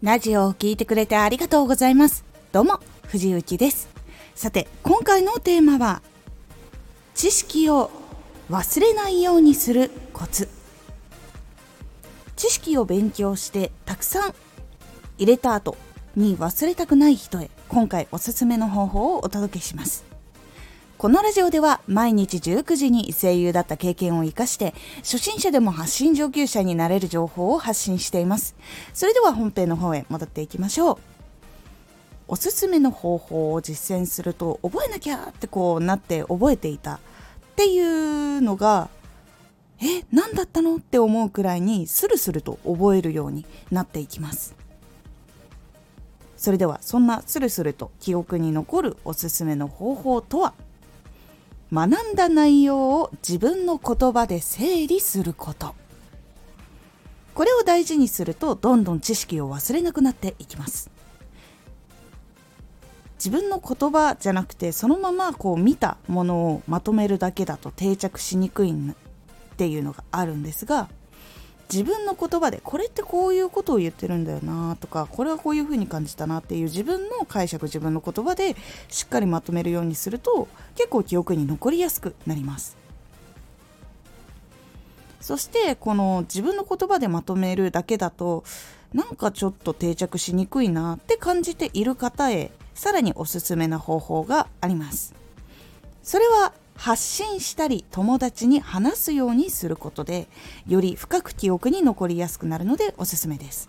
ラジオを聴いてくれてありがとうございます。どうも、藤幸です。さて、今回のテーマは、知識を忘れないようにするコツ。知識を勉強してたくさん入れた後に忘れたくない人へ、今回おすすめの方法をお届けします。このラジオでは毎日19時に声優だった経験を活かして初心者でも発信上級者になれる情報を発信しています。それでは本編の方へ戻っていきましょう。おすすめの方法を実践すると覚えなきゃってこうなって覚えていたっていうのがえ何だったのって思うくらいにスルスルと覚えるようになっていきますそれではそんなスルスルと記憶に残るおすすめの方法とは？学んだ内容を自分の言葉で整理すること。これを大事にするとどんどん知識を忘れなくなっていきます。自分の言葉じゃなくてそのままこう見たものをまとめるだけだと定着しにくいっていうのがあるんですが自分の言葉でこれってこういうことを言ってるんだよなとかこれはこういうふうに感じたなっていう自分の解釈自分の言葉でしっかりまとめるようにすると結構記憶に残りやすくなります。そしてこの自分の言葉でまとめるだけだとなんかちょっと定着しにくいなって感じている方へさらにおすすめな方法があります。それは発信したり友達に話すようにすることでより深く記憶に残りやすくなるのでおすすめです。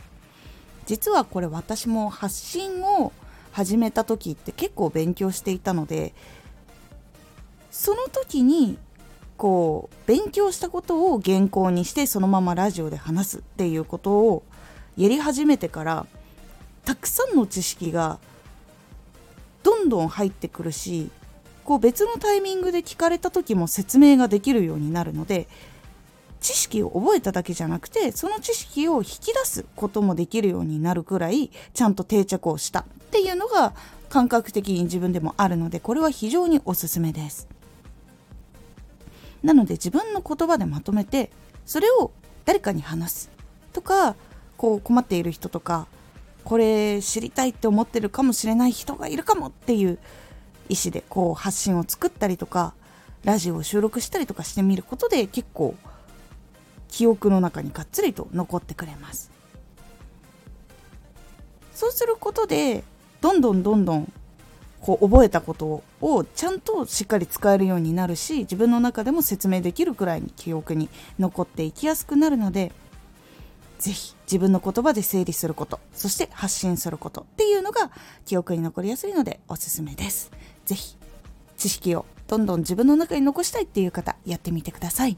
実はこれ私も発信を始めた時って結構勉強していたのでその時にこう勉強したことを原稿にしてそのままラジオで話すっていうことをやり始めてからたくさんの知識がどんどん入ってくるしこう別のタイミングで聞かれた時も説明ができるようになるので知識を覚えただけじゃなくてその知識を引き出すこともできるようになるくらいちゃんと定着をしたっていうのが感覚的に自分でもあるのでこれは非常におすすめです。なので自分の言葉でまとめてそれを誰かに話すとかこう困っている人とかこれ知りたいって思ってるかもしれない人がいるかもっていう意思でこう発信を作ったりとかラジオを収録したりとかしてみることで結構記憶の中にがっつりと残ってくれますそうすることでどんどんどんどんこう覚えたことをちゃんとしっかり使えるようになるし自分の中でも説明できるくらいに記憶に残っていきやすくなるのでぜひ自分の言葉で整理すること、そして発信することっていうのが記憶に残りやすいのでおすすめです。ぜひ知識をどんどん自分の中に残したいっていう方、やってみてください。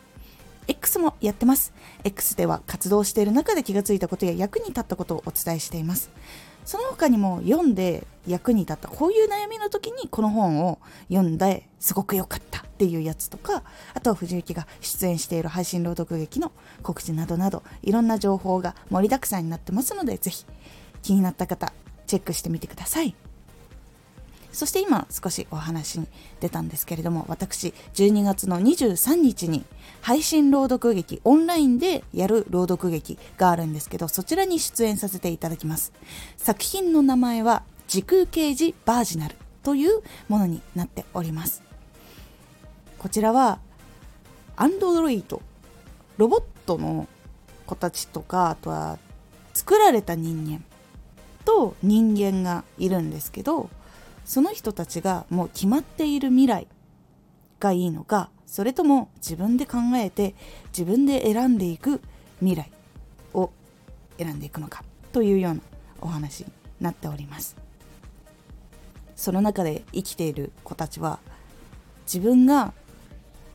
X もやってます X では活動している中で気がついたことや役に立ったことをお伝えしていますその他にも読んで役に立ったこういう悩みの時にこの本を読んですごく良かったっていうやつとかあとは藤幸が出演している配信朗読劇の告知などなどいろんな情報が盛りだくさんになってますのでぜひ気になった方チェックしてみてください。そして今少しお話に出たんですけれども私12月の23日に配信朗読劇オンラインでやる朗読劇があるんですけどそちらに出演させていただきます。作品の名前は時空刑事バージナルというものになっております。こちらはアンドロイドロボットの子たちとかあとは作られた人間と人間がいるんですけどその人たちがもう決まっている未来がいいのかそれとも自分で考えて自分で選んでいく未来を選んでいくのかというようなお話になっております。その中で生きている子たちは自分が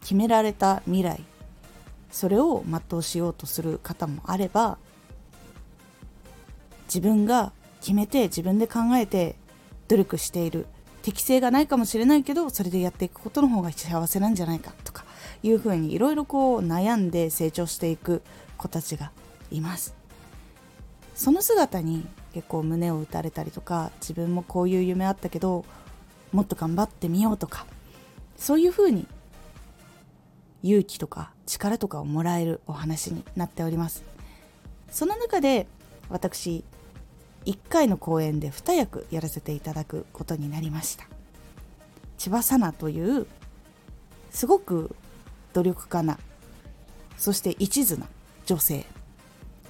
決められた未来それを全うしようとする方もあれば自分が決めて自分で考えて努力している。適性がないかもしれないけどそれでやっていくことの方が幸せなんじゃないかとかいうふうにいろいろこう悩んで成長していく子たちがいます。その姿に結構胸を打たれたりとか自分もこういう夢あったけどもっと頑張ってみようとかそういうふうに勇気とか力とかをもらえるお話になっております。その中で私1回の公演で2役やらせていただくことになりました。千葉さなというすごく努力家なそして一途な女性。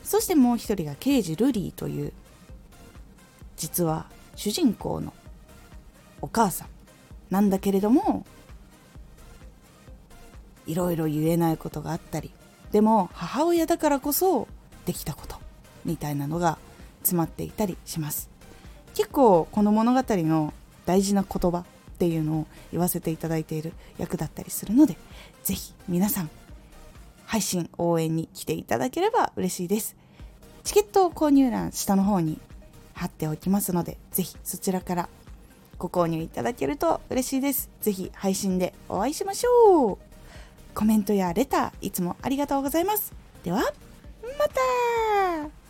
そしてもう一人が刑事ルリーという実は主人公のお母さん。なんだけれどもいろいろ言えないことがあったり。でも母親だからこそできたことみたいなのが詰まっていたりします。結構この物語の大事な言葉っていうのを言わせていただいている役だったりするので是非皆さん配信応援に来ていただければ嬉しいです。チケット購入欄下の方に貼っておきますので是非そちらからご購入いただけると嬉しいです。是非配信でお会いしましょう。コメントやレターいつもありがとうございます。ではまた!